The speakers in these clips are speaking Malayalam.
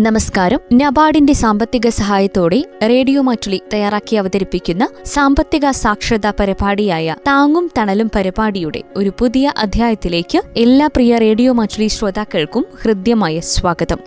നമസ്കാരം. നബാർഡിന്റെ സാമ്പത്തിക സഹായത്തോടെ റേഡിയോ മാറ്റുളി തയ്യാറാക്കി അവതരിപ്പിക്കുന്ന സാമ്പത്തിക സാക്ഷരതാ പരിപാടിയായ താങ്ങും തണലും പരിപാടിയുടെ ഒരു പുതിയ അധ്യായത്തിലേക്ക് എല്ലാ പ്രിയ റേഡിയോ മാറ്റുളി ശ്രോതാക്കൾക്കും ഹൃദ്യമായ സ്വാഗതം.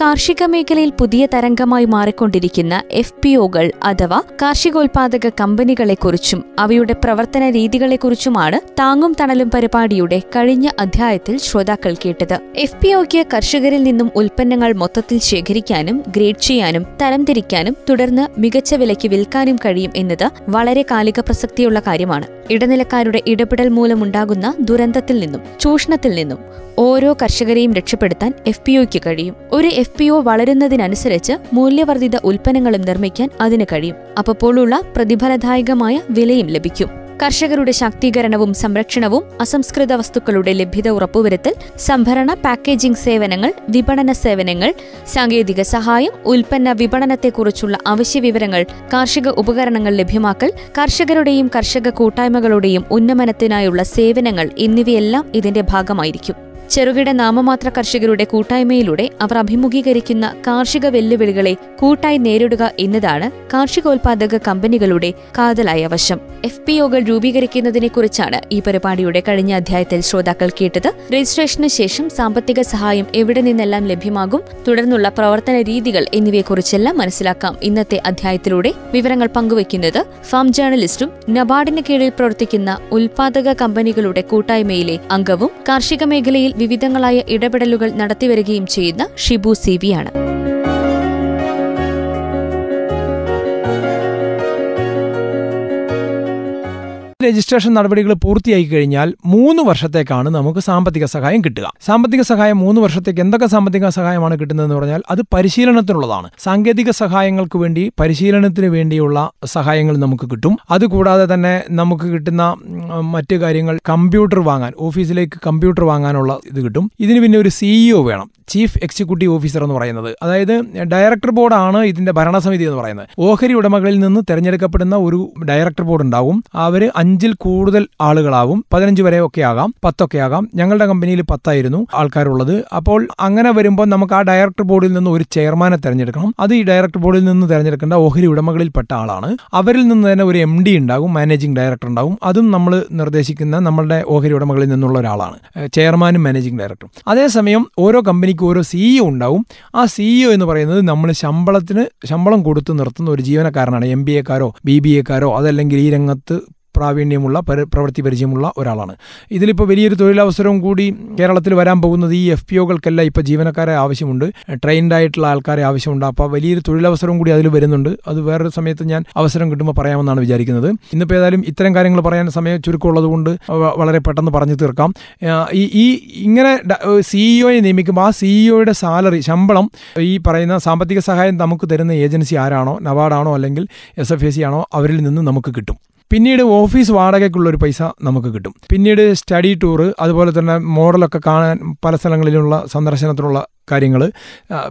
കാർഷിക മേഖലയിൽ പുതിയ തരംഗമായി മാറിക്കൊണ്ടിരിക്കുന്ന എഫ് പി ഒകൾ അഥവാ കാർഷികോൽപാദക കമ്പനികളെക്കുറിച്ചും അവയുടെ പ്രവർത്തന രീതികളെക്കുറിച്ചുമാണ് താങ്ങും തണലും പരിപാടിയുടെ കഴിഞ്ഞ അധ്യായത്തിൽ ശ്രോതാക്കൾ കേട്ടത്. എഫ് പി ഒക്ക് കർഷകരിൽ നിന്നും ഉൽപ്പന്നങ്ങൾ മൊത്തത്തിൽ ശേഖരിക്കാനും ഗ്രേഡ് ചെയ്യാനും തരംതിരിക്കാനും തുടർന്ന് മികച്ച വിലയ്ക്ക് വിൽക്കാനും കഴിയും എന്നത് വളരെ കാലിക പ്രസക്തിയുള്ള കാര്യമാണ്. ഇടനിലക്കാരുടെ ഇടപെടൽ മൂലമുണ്ടാകുന്ന ദുരന്തത്തിൽ നിന്നും ചൂഷണത്തിൽ നിന്നും ഓരോ കർഷകരെയും രക്ഷപ്പെടുത്താൻ എഫ് പി ഒക്ക് കഴിയും. ഒരു എഫ് പി ഒ വളരുന്നതിനനുസരിച്ച് മൂല്യവർദ്ധിത ഉൽപ്പന്നങ്ങളും നിർമ്മിക്കാൻ അതിന് കഴിയും. അപ്പോഴുള്ള പ്രതിഫലദായകമായ വിലയും ലഭിക്കും. കർഷകരുടെ ശാക്തീകരണവും സംരക്ഷണവും അസംസ്കൃത വസ്തുക്കളുടെ ലഭ്യത ഉറപ്പുവരുത്തൽ സംഭരണ പാക്കേജിംഗ് സേവനങ്ങൾ വിപണന സേവനങ്ങൾ സാങ്കേതിക സഹായം ഉൽപ്പന്ന വിപണനത്തെക്കുറിച്ചുള്ള അവശ്യ വിവരങ്ങൾ കാർഷിക ഉപകരണങ്ങൾ ലഭ്യമാക്കൽ കർഷകരുടെയും കർഷക കൂട്ടായ്മകളുടെയും ഉന്നമനത്തിനായുള്ള സേവനങ്ങൾ എന്നിവയെല്ലാം ഇതിന്റെ ഭാഗമായിരിക്കും. ചെറുകിട നാമമാത്ര കർഷകരുടെ കൂട്ടായ്മയിലൂടെ അവർ അഭിമുഖീകരിക്കുന്ന കാർഷിക വെല്ലുവിളികളെ കൂട്ടായി നേരിടുക എന്നതാണ് കാർഷികോൽപാദക കമ്പനികളുടെ കാതലായ വശം. എഫ് പി ഒകൾ രൂപീകരിക്കുന്നതിനെക്കുറിച്ചാണ് ഈ പരിപാടിയുടെ കഴിഞ്ഞ അധ്യായത്തിൽ ശ്രോതാക്കൾ കേട്ടത്. രജിസ്ട്രേഷന് ശേഷം സാമ്പത്തിക സഹായം എവിടെ നിന്നെല്ലാം ലഭ്യമാകും തുടർന്നുള്ള പ്രവർത്തന രീതികൾ എന്നിവയെക്കുറിച്ചെല്ലാം മനസ്സിലാക്കാം. ഇന്നത്തെ അധ്യായത്തിലൂടെ വിവരങ്ങൾ പങ്കുവയ്ക്കുന്നത് ഫാം ജേർണലിസ്റ്റും നബാർഡിന് കീഴിൽ പ്രവർത്തിക്കുന്ന ഉൽപാദക കമ്പനികളുടെ കൂട്ടായ്മയിലെ അംഗവും കാർഷിക മേഖലയിൽ വിവിധങ്ങളായ ഇടപെടലുകൾ നടത്തിവരികയും ചെയ്യുന്ന ഷിബു സി വിയാണ് രജിസ്ട്രേഷൻ നടപടികൾ പൂർത്തിയായി കഴിഞ്ഞാൽ മൂന്ന് വർഷത്തേക്കാണ് നമുക്ക് സാമ്പത്തിക സഹായം കിട്ടുക. സാമ്പത്തിക സഹായം മൂന്ന് വർഷത്തേക്ക് എന്തൊക്കെ സാമ്പത്തിക സഹായമാണ് കിട്ടുന്നതെന്ന് പറഞ്ഞാൽ അത് പരിശീലനത്തിനുള്ളതാണ്. സാങ്കേതിക സഹായങ്ങൾക്ക് വേണ്ടി പരിശീലനത്തിന് വേണ്ടിയുള്ള സഹായങ്ങൾ നമുക്ക് കിട്ടും. അതുകൂടാതെ തന്നെ നമുക്ക് കിട്ടുന്ന മറ്റു കാര്യങ്ങൾ കമ്പ്യൂട്ടർ വാങ്ങാൻ ഓഫീസിലേക്ക് കമ്പ്യൂട്ടർ വാങ്ങാനുള്ള ഇത് കിട്ടും. ഇതിന് പിന്നെ ഒരു സിഇഒ വേണം. ചീഫ് എക്സിക്യൂട്ടീവ് ഓഫീസർ എന്ന് പറയുന്നത്. അതായത് ഡയറക്ടർ ബോർഡാണ് ഇതിന്റെ ഭരണസമിതി എന്ന് പറയുന്നത്. ഓഹരി ഉടമകളിൽ നിന്ന് തെരഞ്ഞെടുക്കപ്പെടുന്ന ഒരു ഡയറക്ടർ ബോർഡ് ഉണ്ടാവും. അവർ അഞ്ചിൽ കൂടുതൽ ആളുകളാവും. പതിനഞ്ച് വരെ ഒക്കെ ആകാം. പത്തൊക്കെ ആകാം. ഞങ്ങളുടെ കമ്പനിയിൽ പത്തായിരുന്നു ആൾക്കാരുള്ളത്. അപ്പോൾ അങ്ങനെ വരുമ്പോൾ നമുക്ക് ആ ഡയറക്ടർ ബോർഡിൽ നിന്ന് ഒരു ചെയർമാനെ തെരഞ്ഞെടുക്കണം. അത് ഈ ഡയറക്ടർ ബോർഡിൽ നിന്ന് തെരഞ്ഞെടുക്കേണ്ട ഓഹരി ഉടമകളിൽപ്പെട്ട ആളാണ്. അവരിൽ നിന്ന് തന്നെ ഒരു എം ഡി ഉണ്ടാകും. മാനേജിംഗ് ഡയറക്ടർ ഉണ്ടാവും അതും നമ്മൾ നിർദ്ദേശിക്കുന്ന നമ്മളുടെ ഓഹരി ഉടമകളിൽ നിന്നുള്ള ഒരാളാണ്. ചെയർമാനും മാനേജിംഗ് ഡയറക്ടറും. അതേസമയം ഓരോ കമ്പനിക്കും ഓരോ സിഇഒ ഉണ്ടാവും. ആ സിഇഒ എന്ന് പറയുന്നത് നമ്മൾ ശമ്പളത്തിന് ശമ്പളം കൊടുത്ത് നിർത്തുന്ന ഒരു ജീവനക്കാരനാണ്. എം ബി എക്കാരോ ബി ബി എക്കാരോ അതല്ലെങ്കിൽ ഈ രംഗത്ത് പ്രാവീണ്യമുള്ള പരി പ്രവൃത്തി പരിചയമുള്ള ഒരാളാണ്. ഇതിലിപ്പോൾ വലിയൊരു തൊഴിലവസരവും കൂടി കേരളത്തിൽ വരാൻ പോകുന്നത് ഈ എഫ് പി ഒകൾക്കെല്ലാം. ഇപ്പോൾ ജീവനക്കാരെ ആവശ്യമുണ്ട് ട്രെയിൻഡ് ആയിട്ടുള്ള ആൾക്കാരെ ആവശ്യമുണ്ട്. അപ്പോൾ വലിയൊരു തൊഴിലവസരവും കൂടി അതിൽ വരുന്നുണ്ട്. അത് വേറൊരു സമയത്ത് ഞാൻ അവസരം കിട്ടുമ്പോൾ പറയാമെന്നാണ് വിചാരിക്കുന്നത്. ഇന്നിപ്പോൾ ഏതായാലും ഇത്തരം കാര്യങ്ങൾ പറയാൻ സമയം ചുരുക്കമുള്ളത് കൊണ്ട് വളരെ പെട്ടെന്ന് പറഞ്ഞു തീർക്കാം. ഈ ഈ ഇങ്ങനെ സിഇഒയെ നിയമിക്കുമ്പോൾ ആ സിഇഒയുടെ സാലറി ശമ്പളം ഈ പറയുന്ന സാമ്പത്തിക സഹായം നമുക്ക് തരുന്ന ഏജൻസി ആരാണോ? നവാഡാണോ? അല്ലെങ്കിൽ എസ് എഫ് എ സി ആണോ? അവരിൽ നിന്ന് നമുക്ക് കിട്ടും. പിന്നീട് ഓഫീസ് വാടകയ്ക്കുള്ള ഒരു പൈസ നമുക്ക് കിട്ടും. പിന്നീട് സ്റ്റഡി ടൂറ് അതുപോലെ തന്നെ മോഡലൊക്കെ കാണാൻ പല സ്ഥലങ്ങളിലുള്ള സന്ദർശനത്തിനുള്ള കാര്യങ്ങൾ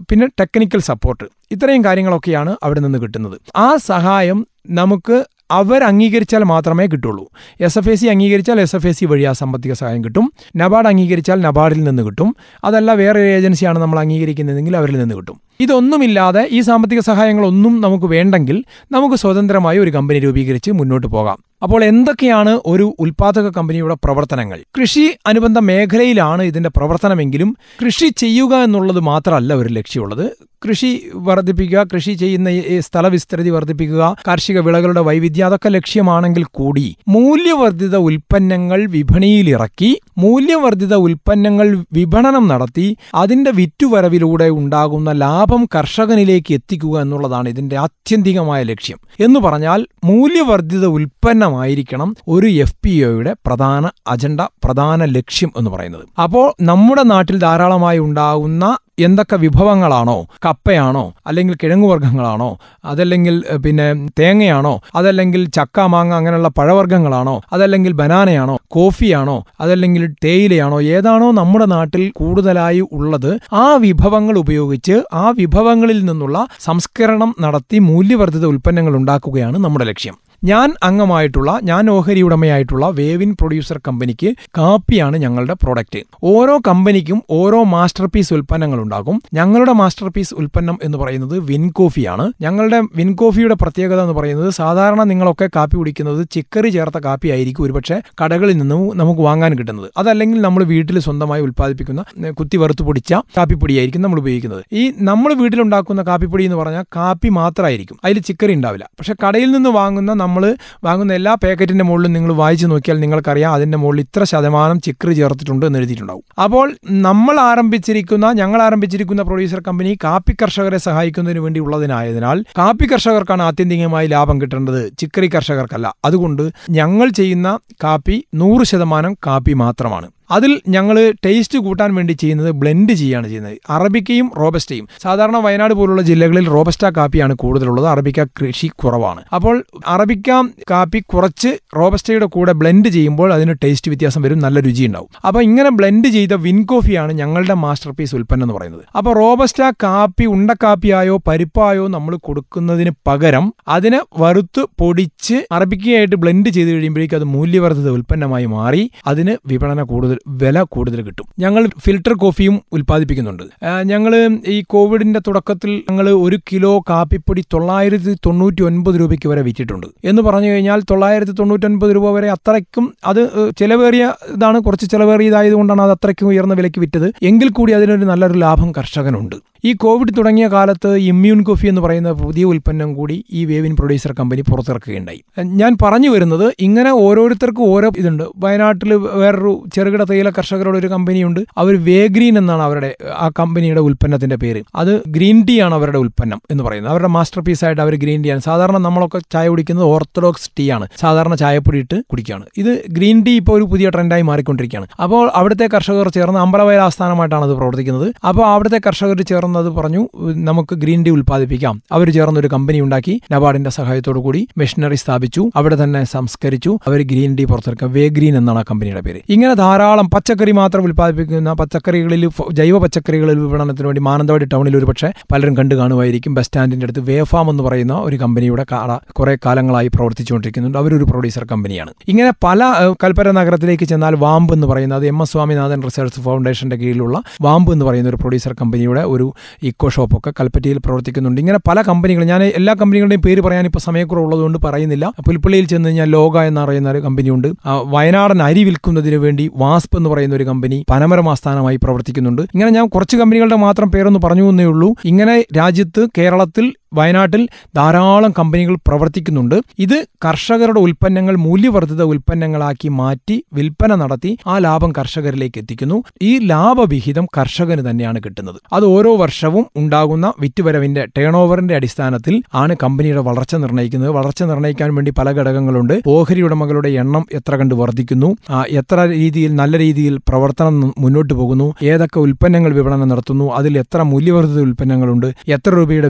പിന്നെ ടെക്നിക്കൽ സപ്പോർട്ട്. ഇത്രയും കാര്യങ്ങളൊക്കെയാണ് അവിടെ നിന്ന് കിട്ടുന്നത്. ആ സഹായം നമുക്ക് അവർ അംഗീകരിച്ചാൽ മാത്രമേ കിട്ടുള്ളൂ. എസ് എഫ് എ സി അംഗീകരിച്ചാൽ എസ് എഫ് എ സി വഴി ആ സാമ്പത്തിക സഹായം കിട്ടും. നബാർഡ് അംഗീകരിച്ചാൽ നബാർഡിൽ നിന്ന് കിട്ടും. അതല്ല വേറെ ഏജൻസിയാണ് നമ്മൾ അംഗീകരിക്കുന്നതെങ്കിൽ അവരിൽ നിന്ന് കിട്ടും. ഇതൊന്നുമില്ലാതെ ഈ സാമ്പത്തിക സഹായങ്ങളൊന്നും നമുക്ക് വേണ്ടെങ്കിൽ നമുക്ക് സ്വതന്ത്രമായി ഒരു കമ്പനി രൂപീകരിച്ച് മുന്നോട്ട് പോകാം. അപ്പോൾ എന്തൊക്കെയാണ് ഒരു ഉൽപാദക കമ്പനിയുടെ പ്രവർത്തനങ്ങൾ? കൃഷി അനുബന്ധ മേഖലയിലാണ് ഇതിന്റെ പ്രവർത്തനമെങ്കിലും കൃഷി ചെയ്യുക എന്നുള്ളത് മാത്രമല്ല ഒരു ലക്ഷ്യമുള്ളത്. കൃഷി വർദ്ധിപ്പിക്കുക കൃഷി ചെയ്യുന്ന സ്ഥലവിസ്തൃതി വർദ്ധിപ്പിക്കുക കാർഷിക വിളകളുടെ വൈവിധ്യം അതൊക്കെ ലക്ഷ്യമാണെങ്കിൽ കൂടി മൂല്യവർദ്ധിത ഉൽപ്പന്നങ്ങൾ വിപണിയിലിറക്കി മൂല്യവർദ്ധിത ഉൽപ്പന്നങ്ങൾ വിപണനം നടത്തി അതിന്റെ വിറ്റുവരവിലൂടെ ഉണ്ടാകുന്ന ലാഭം കർഷകനിലേക്ക് എത്തിക്കുക എന്നുള്ളതാണ് ഇതിന്റെ ആത്യന്തികമായ ലക്ഷ്യം. എന്ന് പറഞ്ഞാൽ മൂല്യവർദ്ധിത ഉൽപ്പന്നമായിരിക്കണം ഒരു എഫ് പി ഒയുടെ പ്രധാന അജണ്ട പ്രധാന ലക്ഷ്യം എന്ന് പറയുന്നത്. അപ്പോൾ നമ്മുടെ നാട്ടിൽ ധാരാളമായി ഉണ്ടാകുന്ന എന്തൊക്കെ വിഭവങ്ങളാണോ? കപ്പയാണോ? അല്ലെങ്കിൽ കിഴങ്ങുവർഗങ്ങളാണോ? അതല്ലെങ്കിൽ പിന്നെ തേങ്ങയാണോ? അതല്ലെങ്കിൽ ചക്ക മാങ്ങ അങ്ങനെയുള്ള പഴവർഗങ്ങളാണോ? അതല്ലെങ്കിൽ ബനാനയാണോ? കോഫിയാണോ? അതല്ലെങ്കിൽ തേയിലയാണോ? ഏതാണോ നമ്മുടെ നാട്ടിൽ കൂടുതലായി ഉള്ളത്. ആ വിഭവങ്ങൾ ഉപയോഗിച്ച് ആ വിഭവങ്ങളിൽ നിന്നുള്ള സംസ്കരണം നടത്തി മൂല്യവർദ്ധിത ഉൽപ്പന്നങ്ങൾ ഉണ്ടാക്കുകയാണ് നമ്മുടെ ലക്ഷ്യം. ഞാൻ അംഗമായിട്ടുള്ള ഞാൻ ഓഹരി ഉടമയായിട്ടുള്ള വേവിൻ പ്രൊഡ്യൂസർ കമ്പനിക്ക് കാപ്പിയാണ് ഞങ്ങളുടെ പ്രോഡക്റ്റ് ഓരോ കമ്പനിക്കും ഓരോ മാസ്റ്റർ പീസ് ഉൽപ്പന്നങ്ങൾ ഉണ്ടാകും ഞങ്ങളുടെ മാസ്റ്റർ പീസ് ഉൽപ്പന്നം എന്ന് പറയുന്നത് വിൻ കോഫിയാണ്. ഞങ്ങളുടെ വിൻ കോഫിയുടെ പ്രത്യേകത എന്ന് പറയുന്നത് സാധാരണ നിങ്ങളൊക്കെ കാപ്പി കുടിക്കുന്നത് ചിക്കറി ചേർത്ത കാപ്പി ആയിരിക്കും ഒരുപക്ഷെ കടകളിൽ നിന്നും നമുക്ക് വാങ്ങാൻ കിട്ടുന്നത്. അതല്ലെങ്കിൽ നമ്മൾ വീട്ടിൽ സ്വന്തമായി ഉൽപ്പാദിപ്പിക്കുന്ന കുത്തി വറുത്ത് പൊടിച്ച കാപ്പിപ്പൊടിയായിരിക്കും നമ്മൾ ഉപയോഗിക്കുന്നത്. ഈ നമ്മൾ വീട്ടിലുണ്ടാക്കുന്ന കാപ്പിപ്പൊടി എന്ന് പറഞ്ഞാൽ കാപ്പി മാത്രമായിരിക്കും. അതിൽ ചിക്കറി ഉണ്ടാവില്ല. പക്ഷെ കടയിൽ നിന്ന് വാങ്ങുന്ന നമ്മൾ വാങ്ങുന്ന എല്ലാ പാക്കറ്റിന്റെ മുകളിലും നിങ്ങൾ വായിച്ചു നോക്കിയാൽ നിങ്ങൾക്കറിയാം അതിന്റെ മുകളിൽ ഇത്ര ശതമാനം ചിക്കറി ചേർത്തിട്ടുണ്ട് എന്ന് എഴുതിയിട്ടുണ്ടാവും. അപ്പോൾ നമ്മൾ ആരംഭിച്ചിരിക്കുന്ന ഞങ്ങൾ ആരംഭിച്ചിരിക്കുന്ന പ്രൊഡ്യൂസർ കമ്പനി കാപ്പി കർഷകരെ സഹായിക്കുന്നതിന് വേണ്ടി ഉള്ളതിനായതിനാൽ കാപ്പി കർഷകർക്കാണ് ആത്യന്തികമായി ലാഭം കിട്ടേണ്ടത് ചിക്കറി കർഷകർക്കല്ല. അതുകൊണ്ട് ഞങ്ങൾ ചെയ്യുന്ന കാപ്പി നൂറ് ശതമാനം കാപ്പി മാത്രമാണ്. അതിൽ ഞങ്ങൾ ടേസ്റ്റ് കൂട്ടാൻ വേണ്ടി ചെയ്യുന്നത് ബ്ലെൻഡ് ചെയ്യുകയാണ് ചെയ്യുന്നത്. അറബിക്കയും റോബസ്റ്റയും സാധാരണ വയനാട് പോലുള്ള ജില്ലകളിൽ റോബസ്റ്റ കാപ്പിയാണ് കൂടുതലുള്ളത്. അറബിക്ക കൃഷി കുറവാണ്. അപ്പോൾ അറബിക്ക കാപ്പി കുറച്ച് റോബസ്റ്റയുടെ കൂടെ ബ്ലെൻഡ് ചെയ്യുമ്പോൾ അതിന് ടേസ്റ്റ് വ്യത്യാസം വരും നല്ല രുചി ഉണ്ടാവും. അപ്പോൾ ഇങ്ങനെ ബ്ലെൻഡ് ചെയ്ത വിൻ കോഫിയാണ് ഞങ്ങളുടെ മാസ്റ്റർ പീസ് ഉൽപ്പന്നം എന്ന് പറയുന്നത്. അപ്പോൾ റോബസ്റ്റ കാപ്പി ഉണ്ടക്കാപ്പിയായോ പരിപ്പായോ നമ്മൾ കൊടുക്കുന്നതിന് പകരം അതിനെ വറുത്ത് പൊടിച്ച് അറബിക്കയായിട്ട് ബ്ലെൻഡ് ചെയ്ത് കഴിയുമ്പോഴേക്കും അത് മൂല്യവർദ്ധിത ഉൽപ്പന്നമായി മാറി അതിന് വിപണന കൂടുതൽ വില കൂടുതൽ കിട്ടും. ഞങ്ങൾ ഫിൽട്ടർ കോഫിയും ഉൽപ്പാദിപ്പിക്കുന്നുണ്ട്. ഞങ്ങൾ ഈ കോവിഡിന്റെ തുടക്കത്തിൽ ഞങ്ങൾ ഒരു കിലോ കാപ്പിപ്പൊടി തൊള്ളായിരത്തി തൊണ്ണൂറ്റി ഒൻപത് രൂപയ്ക്ക് വരെ വിറ്റിട്ടുണ്ട്. എന്ന് പറഞ്ഞു കഴിഞ്ഞാൽ തൊള്ളായിരത്തി തൊണ്ണൂറ്റൊൻപത് രൂപ വരെ അത്രയ്ക്കും അത് ചിലവേറിയ ഇതാണ്. കുറച്ച് ചിലവേറിയതായതുകൊണ്ടാണ് അത് അത്രയ്ക്കും ഉയർന്ന വിലയ്ക്ക് വിറ്റത്. എങ്കിൽ കൂടി അതിനൊരു നല്ലൊരു ലാഭം കർഷകനുണ്ട്. ഈ കോവിഡ് തുടങ്ങിയ കാലത്ത് ഇമ്മ്യൂൺ കോഫി എന്ന് പറയുന്ന പുതിയ ഉൽപ്പന്നം കൂടി ഈ വേവിൻ പ്രൊഡ്യൂസർ കമ്പനി പുറത്തിറക്കുകയുണ്ടായി. ഞാൻ പറഞ്ഞു വരുന്നത് ഇങ്ങനെ ഓരോരുത്തർക്കും ഓരോ ഇതുണ്ട്. വയനാട്ടിൽ വേറൊരു ചെറുകിട തേയില കർഷകരുടെ ഒരു കമ്പനിയുണ്ട്. അവർ വേഗ്രീൻ എന്നാണ് അവരുടെ ആ കമ്പനിയുടെ ഉൽപ്പന്നത്തിന്റെ പേര്. അത് ഗ്രീൻ ടീ ആണ് അവരുടെ ഉൽപ്പന്നം എന്ന് പറയുന്നത്. അവരുടെ മാസ്റ്റർ പീസ് ആയിട്ട് അവർ ഗ്രീൻ ടീ ആണ്. സാധാരണ നമ്മളൊക്കെ ചായ കുടിക്കുന്നത് ഓർത്തഡോക്സ് ടീ ആണ്. സാധാരണ ചായപ്പൊടി ഇട്ട് കുടിക്കുകയാണ്. ഇത് ഗ്രീൻ ടീ ഇപ്പോൾ ഒരു പുതിയ ട്രെൻഡായി മാറിക്കൊണ്ടിരിക്കുകയാണ്. അപ്പോൾ അവിടുത്തെ കർഷകർ ചേർന്ന് അമ്പലവയൽ ആസ്ഥാനമായിട്ടാണ് അത് പ്രവർത്തിക്കുന്നത്. അപ്പോൾ അവിടുത്തെ കർഷകർ ചേർന്ന് അത് പറഞ്ഞു. നമുക്ക് ഗ്രീൻ ടീ ഉൽപ്പാദിപ്പിക്കാം. അവർ ചേർന്ന് ഒരു കമ്പനി ഉണ്ടാക്കി. നബാർഡിന്റെ സഹായത്തോടു കൂടി മെഷീനറി സ്ഥാപിച്ചു. അവിടെ തന്നെ സംസ്കരിച്ചു. അവർ ഗ്രീൻ ടീ പുറത്തിറക്കുക. വേ ഗ്രീൻ എന്നാണ് ആ കമ്പനിയുടെ പേര്. ഇങ്ങനെ ധാരാളം പച്ചക്കറി മാത്രം ഉൽപ്പാദിപ്പിക്കുന്ന പച്ചക്കറികളിൽ ജൈവ പച്ചക്കറികളിൽ വിപണനത്തിന് വേണ്ടി മാനന്തവാടി ടൗണിൽ ഒരു പക്ഷേ പലരും കണ്ടു കാണുമായിരിക്കും. ബസ് സ്റ്റാൻഡിന്റെ അടുത്ത് വേഫാം എന്ന് പറയുന്ന ഒരു കമ്പനിയുടെ കുറെ കാലങ്ങളായി പ്രവർത്തിച്ചുകൊണ്ടിരിക്കുന്നുണ്ട്. അവരൊരു പ്രൊഡ്യൂസർ കമ്പനിയാണ്. ഇങ്ങനെ പല കൽപ്പര നഗരത്തിലേക്ക് ചെന്നാൽ വാമ്പ് എന്ന് പറയുന്നത് എം എസ് സ്വാമിനാഥൻ റിസർച്ച് ഫൗണ്ടേഷന്റെ കീഴിലുള്ള വാമ്പ് എന്ന് പറയുന്ന ഒരു പ്രൊഡ്യൂസർ കമ്പനിയുടെ ഒരു ഇക്കോ ഷോപ്പൊക്കെ കൽപ്പറ്റയിൽ പ്രവർത്തിക്കുന്നുണ്ട്. ഇങ്ങനെ പല കമ്പനികൾ ഞാൻ എല്ലാ കമ്പനികളുടെയും പേര് പറയാൻ ഇപ്പോൾ സമയക്കുറവുള്ളതുകൊണ്ട് പറയുന്നില്ല. പുൽപ്പള്ളിയിൽ ചെന്ന് കഴിഞ്ഞാൽ ലോക എന്ന് പറയുന്ന ഒരു കമ്പനിയുണ്ട്. വയനാടൻ അരി വിൽക്കുന്നതിന് വേണ്ടി വാസ്പ് എന്ന് പറയുന്ന ഒരു കമ്പനി പനമരം ആസ്ഥാനമായി പ്രവർത്തിക്കുന്നുണ്ട്. ഇങ്ങനെ ഞാൻ കുറച്ച് കമ്പനികളുടെ മാത്രം പേരൊന്ന് പറഞ്ഞു എന്നേ ഉള്ളൂ. ഇങ്ങനെ രാജ്യത്ത് കേരളത്തിൽ വയനാട്ടിൽ ധാരാളം കമ്പനികൾ പ്രവർത്തിക്കുന്നുണ്ട്. ഇത് കർഷകരുടെ ഉൽപ്പന്നങ്ങൾ മൂല്യവർദ്ധിത ഉൽപ്പന്നങ്ങളാക്കി മാറ്റി വിൽപ്പന നടത്തി ആ ലാഭം കർഷകരിലേക്ക് എത്തിക്കുന്നു. ഈ ലാഭവിഹിതം കർഷകന് തന്നെയാണ് കിട്ടുന്നത്. അത് ഓരോ വർഷവും ഉണ്ടാകുന്ന വിറ്റുവരവിന്റെ ടേൺ ഓവറിന്റെ അടിസ്ഥാനത്തിൽ ആണ് കമ്പനിയുടെ വളർച്ച നിർണയിക്കുന്നത്. വളർച്ച നിർണയിക്കാൻ വേണ്ടി പല ഘടകങ്ങളുണ്ട്. ഓഹരി ഉടമകളുടെ എണ്ണം എത്ര കണ്ട് വർദ്ധിക്കുന്നു. എത്ര രീതിയിൽ നല്ല രീതിയിൽ പ്രവർത്തനം മുന്നോട്ട് പോകുന്നു. ഏതൊക്കെ ഉൽപ്പന്നങ്ങൾ വിപണനം നടത്തുന്നു. അതിൽ എത്ര മൂല്യവർദ്ധിത ഉൽപ്പന്നങ്ങളുണ്ട്. എത്ര രൂപയുടെ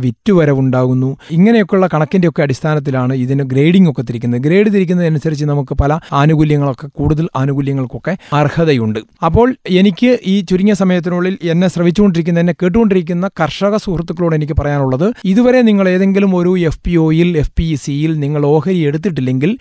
വിറ്റുവരവുണ്ടാകുന്നു ഇങ്ങനെയൊക്കെയുള്ള കണക്കിന്റെ ഒക്കെ അടിസ്ഥാനത്തിലാണ് ഇതിന് ഗ്രേഡിംഗ് ഒക്കെ തിരിക്കുന്നത്. ഗ്രേഡ് തിരിക്കുന്നതനുസരിച്ച് നമുക്ക് പല ആനുകൂല്യങ്ങളൊക്കെ കൂടുതൽ ആനുകൂല്യങ്ങൾക്കൊക്കെ അർഹതയുണ്ട്. അപ്പോൾ എനിക്ക് ഈ ചുരുങ്ങിയ സമയത്തിനുള്ളിൽ എന്നെ ശ്രവിച്ചുകൊണ്ടിരിക്കുന്ന എന്നെ കേട്ടുകൊണ്ടിരിക്കുന്ന കർഷക സുഹൃത്തുക്കളോട് എനിക്ക് പറയാനുള്ളത് ഇതുവരെ നിങ്ങൾ ഏതെങ്കിലും ഒരു എഫ് പി ഒയിൽ എഫ് പി സിയിൽ നിങ്ങൾ ഓഹരി എടുത്തിട്ടില്ലെങ്കിൽ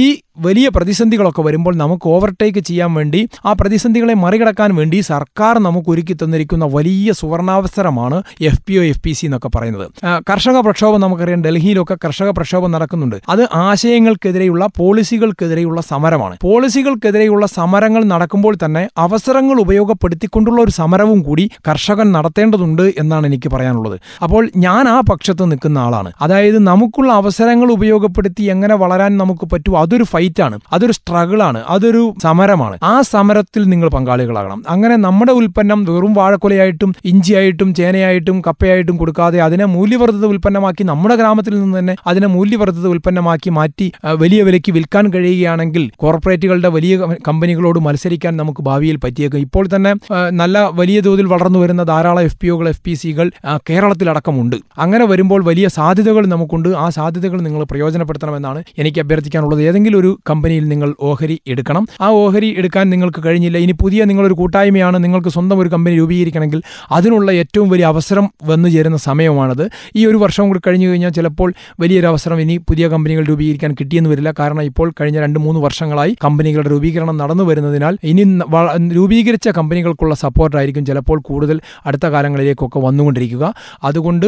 ഈ വലിയ പ്രതിസന്ധികളൊക്കെ വരുമ്പോൾ നമുക്ക് ഓവർടേക്ക് ചെയ്യാൻ വേണ്ടി ആ പ്രതിസന്ധികളെ മറികടക്കാൻ വേണ്ടി സർക്കാർ നമുക്ക് ഒരുക്കി തന്നിരിക്കുന്ന വലിയ സുവർണാവസരമാണ് F P O F P C എന്നൊക്കെ പറയുന്നത്. കർഷക പ്രക്ഷോഭം നമുക്കറിയാം. ഡൽഹിയിലൊക്കെ കർഷക പ്രക്ഷോഭം നടക്കുന്നുണ്ട്. അത് ആശയങ്ങൾക്കെതിരെയുള്ള പോളിസികൾക്കെതിരെയുള്ള സമരമാണ്. പോളിസികൾക്കെതിരെയുള്ള സമരങ്ങൾ നടക്കുമ്പോൾ തന്നെ അവസരങ്ങൾ ഉപയോഗപ്പെടുത്തിക്കൊണ്ടുള്ള ഒരു സമരവും കൂടി കർഷകൻ നടത്തേണ്ടതുണ്ട് എന്നാണ് എനിക്ക് പറയാനുള്ളത്. അപ്പോൾ ഞാൻ ആ പക്ഷത്ത് നിൽക്കുന്ന ആളാണ്. അതായത് നമുക്കുള്ള അവസരങ്ങൾ ഉപയോഗപ്പെടുത്തി എങ്ങനെ വളരാൻ നമുക്ക് പറ്റുമോ അതൊരു ഫൈറ്റാണ്. അതൊരു സ്ട്രഗിൾ ആണ് അതൊരു സമരമാണ്. ആ സമരത്തിൽ നിങ്ങൾ പങ്കാളികളാകണം. അങ്ങനെ നമ്മുടെ ഉൽപ്പന്നം വെറും വാഴക്കൊലയായിട്ടും ഇഞ്ചിയായിട്ടും ചേനയായിട്ടും കപ്പയായിട്ടും കൊടുക്കാതെ അതിനെ മൂല്യവർദ്ധിത ഉൽപ്പന്നമാക്കി നമ്മുടെ ഗ്രാമത്തിൽ നിന്ന് തന്നെ അതിനെ മൂല്യവർദ്ധിത ഉൽപ്പന്നമാക്കി മാറ്റി വലിയ വിലയ്ക്ക് വിൽക്കാൻ കഴിയുകയാണെങ്കിൽ കോർപ്പറേറ്റുകളുടെ വലിയ കമ്പനികളോട് മത്സരിക്കാൻ നമുക്ക് ഭാവിയിൽ പറ്റിയേക്കും. ഇപ്പോൾ തന്നെ നല്ല വലിയ തോതിൽ വളർന്നു വരുന്ന ധാരാളം എഫ് പി ഒകൾ എഫ് പി സികൾ കേരളത്തിലടക്കമുണ്ട്. അങ്ങനെ വരുമ്പോൾ വലിയ സാധ്യതകൾ നമുക്കുണ്ട്. ആ സാധ്യതകൾ നിങ്ങൾ പ്രയോജനപ്പെടുത്തണമെന്നാണ് എനിക്ക് അഭ്യർത്ഥിക്കാനുള്ളത്. ഏതെങ്കിലും ഒരു കമ്പനിയിൽ നിങ്ങൾ ഓഹരി എടുക്കണം. ആ ഓഹരി എടുക്കാൻ നിങ്ങൾക്ക് കഴിഞ്ഞില്ല. ഇനി പുതിയ നിങ്ങളൊരു കൂട്ടായ്മയാണ് നിങ്ങൾക്ക് സ്വന്തം ഒരു കമ്പനി രൂപീകരിക്കണമെങ്കിൽ അതിനുള്ള ഏറ്റവും വലിയ അവസരം വന്നു ചേരുന്ന സമയമാണത്. ഈ ഒരു വർഷം കൂടി കഴിഞ്ഞു കഴിഞ്ഞാൽ ചിലപ്പോൾ വലിയൊരു അവസരം ഇനി പുതിയ കമ്പനികൾ രൂപീകരിക്കാൻ കിട്ടിയെന്ന് വരില്ല. കാരണം ഇപ്പോൾ കഴിഞ്ഞ രണ്ട് മൂന്ന് വർഷങ്ങളായി കമ്പനികളുടെ രൂപീകരണം നടന്നു വരുന്നതിനാൽ ഇനി രൂപീകരിച്ച കമ്പനികൾക്കുള്ള സപ്പോർട്ടായിരിക്കും ചിലപ്പോൾ കൂടുതൽ അടുത്ത കാലങ്ങളിലേക്കൊക്കെ വന്നുകൊണ്ടിരിക്കുക. അതുകൊണ്ട്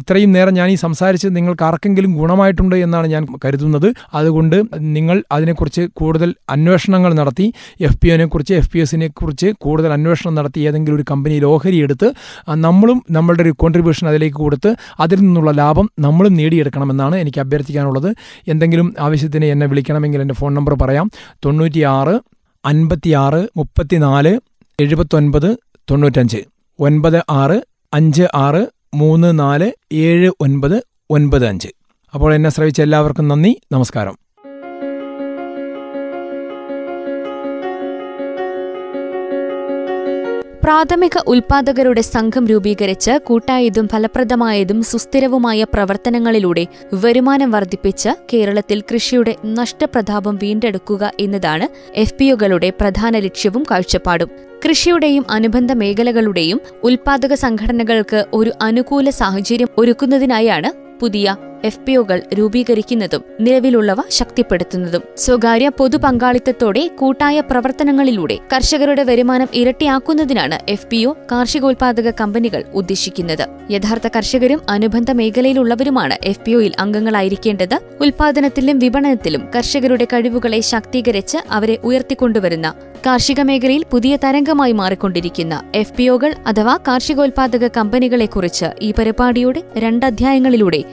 ഇത്രയും നേരം ഞാൻ ഈ സംസാരിച്ച് നിങ്ങൾക്ക് ആർക്കെങ്കിലും ഗുണമായിട്ടുണ്ട് എന്നാണ് ഞാൻ കരുതുന്നത്. അതുകൊണ്ട് നിങ്ങൾ അതിനെക്കുറിച്ച് കൂടുതൽ അന്വേഷണങ്ങൾ നടത്തി എഫ് പി ഒനെ കുറിച്ച് എഫ് പി എസിനെ കുറിച്ച് കൂടുതൽ അന്വേഷണം നടത്തി ഏതെങ്കിലും ഒരു കമ്പനിയിൽ ഓഹരി എടുത്ത് നമ്മളും നമ്മളുടെ ഒരു കോൺട്രിബ്യൂഷൻ അതിലേക്ക് കൊടുത്ത് അതിൽ നിന്നുള്ള ലാഭം നമ്മളും നേടിയെടുക്കണമെന്നാണ് എനിക്ക് അഭ്യർത്ഥിക്കാനുള്ളത്. എന്തെങ്കിലും ആവശ്യത്തിന് എന്നെ വിളിക്കണമെങ്കിൽ എന്റെ ഫോൺ നമ്പർ പറയാം. തൊണ്ണൂറ്റിയാറ് അൻപത്തിയാറ് മുപ്പത്തിനാല് എഴുപത്തൊൻപത് തൊണ്ണൂറ്റഞ്ച്. ഒൻപത് ആറ് അഞ്ച് ആറ് മൂന്ന് നാല് ഏഴ് ഒൻപത് ഒൻപത് അഞ്ച്. അപ്പോൾ എന്നെ ശ്രവിച്ച എല്ലാവർക്കും നന്ദി. നമസ്കാരം. പ്രാഥമിക ഉൽപാദകരുടെ സംഘം രൂപീകരിച്ച് കൂട്ടായതും ഫലപ്രദമായതും സുസ്ഥിരവുമായ പ്രവർത്തനങ്ങളിലൂടെ വരുമാനം വർദ്ധിപ്പിച്ച് കേരളത്തിൽ കൃഷിയുടെ നഷ്ടപ്രതാപം വീണ്ടെടുക്കുക എന്നതാണ് എഫ് പിഒകളുടെ പ്രധാന ലക്ഷ്യവും കാഴ്ചപ്പാടും. കൃഷിയുടെയും അനുബന്ധ മേഖലകളുടെയും ഉൽപാദക സംഘടനകൾക്ക് ഒരു അനുകൂല സാഹചര്യം ഒരുക്കുന്നതിനായാണ് പുതിയ എഫ് പി ഒകൾ രൂപീകരിക്കുന്നതും നിലവിലുള്ളവ ശക്തിപ്പെടുത്തുന്നതും സ്വകാര്യ പൊതു പങ്കാളിത്തത്തോടെ കൂട്ടായ പ്രവർത്തനങ്ങളിലൂടെ കർഷകരുടെ വരുമാനം ഇരട്ടിയാക്കുന്നതിനാണ് എഫ് പി ഒ കാർഷികോൽപാദക കമ്പനികൾ ഉദ്ദേശിക്കുന്നത്. യഥാർത്ഥ കർഷകരും അനുബന്ധ മേഖലയിലുള്ളവരുമാണ് എഫ് പി ഒയിൽ അംഗങ്ങളായിരിക്കേണ്ടത്. ഉൽപാദനത്തിലും വിപണനത്തിലും കർഷകരുടെ കഴിവുകളെ ശാക്തീകരിച്ച് അവരെ ഉയർത്തിക്കൊണ്ടുവരുന്ന കാർഷിക മേഖലയിൽ പുതിയ തരംഗമായി മാറിക്കൊണ്ടിരിക്കുന്ന എഫ് പി ഒകൾ അഥവാ കാർഷികോൽപാദക കമ്പനികളെക്കുറിച്ച് ഈ പരിപാടിയുടെ രണ്ടധ്യായങ്ങളിലൂടെ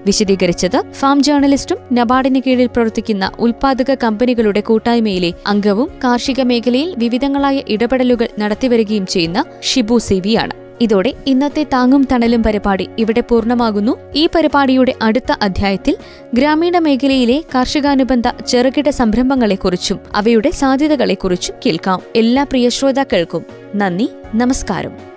വിശദീകരിച്ചത് ഫാം ജേർണലിസ്റ്റും നബാർഡിന് കീഴിൽ പ്രവർത്തിക്കുന്ന ഉൽപാദക കമ്പനികളുടെ കൂട്ടായ്മയിലെ അംഗവും കാർഷിക മേഖലയിൽ വിവിധങ്ങളായ ഇടപെടലുകൾ നടത്തിവരികയും ചെയ്യുന്ന ഷിബു സിവിയാണ്. ഇതോടെ ഇന്നത്തെ താങ്ങും തണലും പരിപാടി ഇവിടെ പൂർണമാകുന്നു. ഈ പരിപാടിയുടെ അടുത്ത അധ്യായത്തിൽ ഗ്രാമീണ മേഖലയിലെ കാർഷികാനുബന്ധ ചെറുകിട സംരംഭങ്ങളെക്കുറിച്ചും അവയുടെ സാധ്യതകളെക്കുറിച്ചും കേൾക്കാം. എല്ലാ പ്രിയ ശ്രോതാക്കൾക്കും നന്ദി നമസ്കാരം.